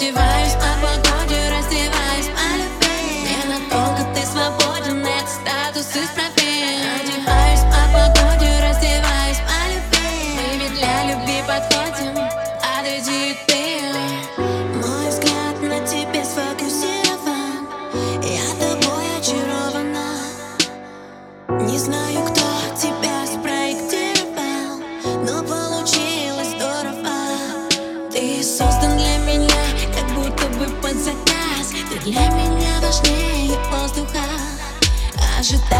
А раздеваюсь, о погоде раздеваюсь, о любви Ненадолго ты свободен, это статус из профиль Одеваюсь, а о погоде раздеваюсь, о любви Мы для любви подходим, а ты ты Мой взгляд на тебе сфокусирован. Я тобой очарована. Не знаю, кто Для меня важнее воздуха. Ожидать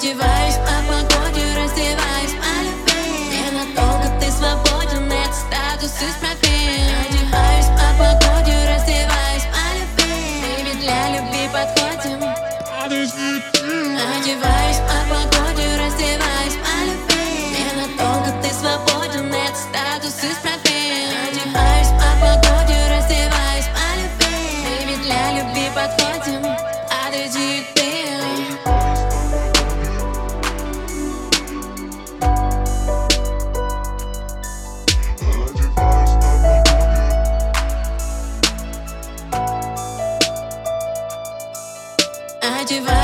Одеваюсь по погоде, раздеваюсь по любви Ненадолго ты свободен, этот статус из профиль Одеваюсь по погоде, раздеваюсь по любви Мы ведь для любви подходим. Одеваюсь. tarde vai.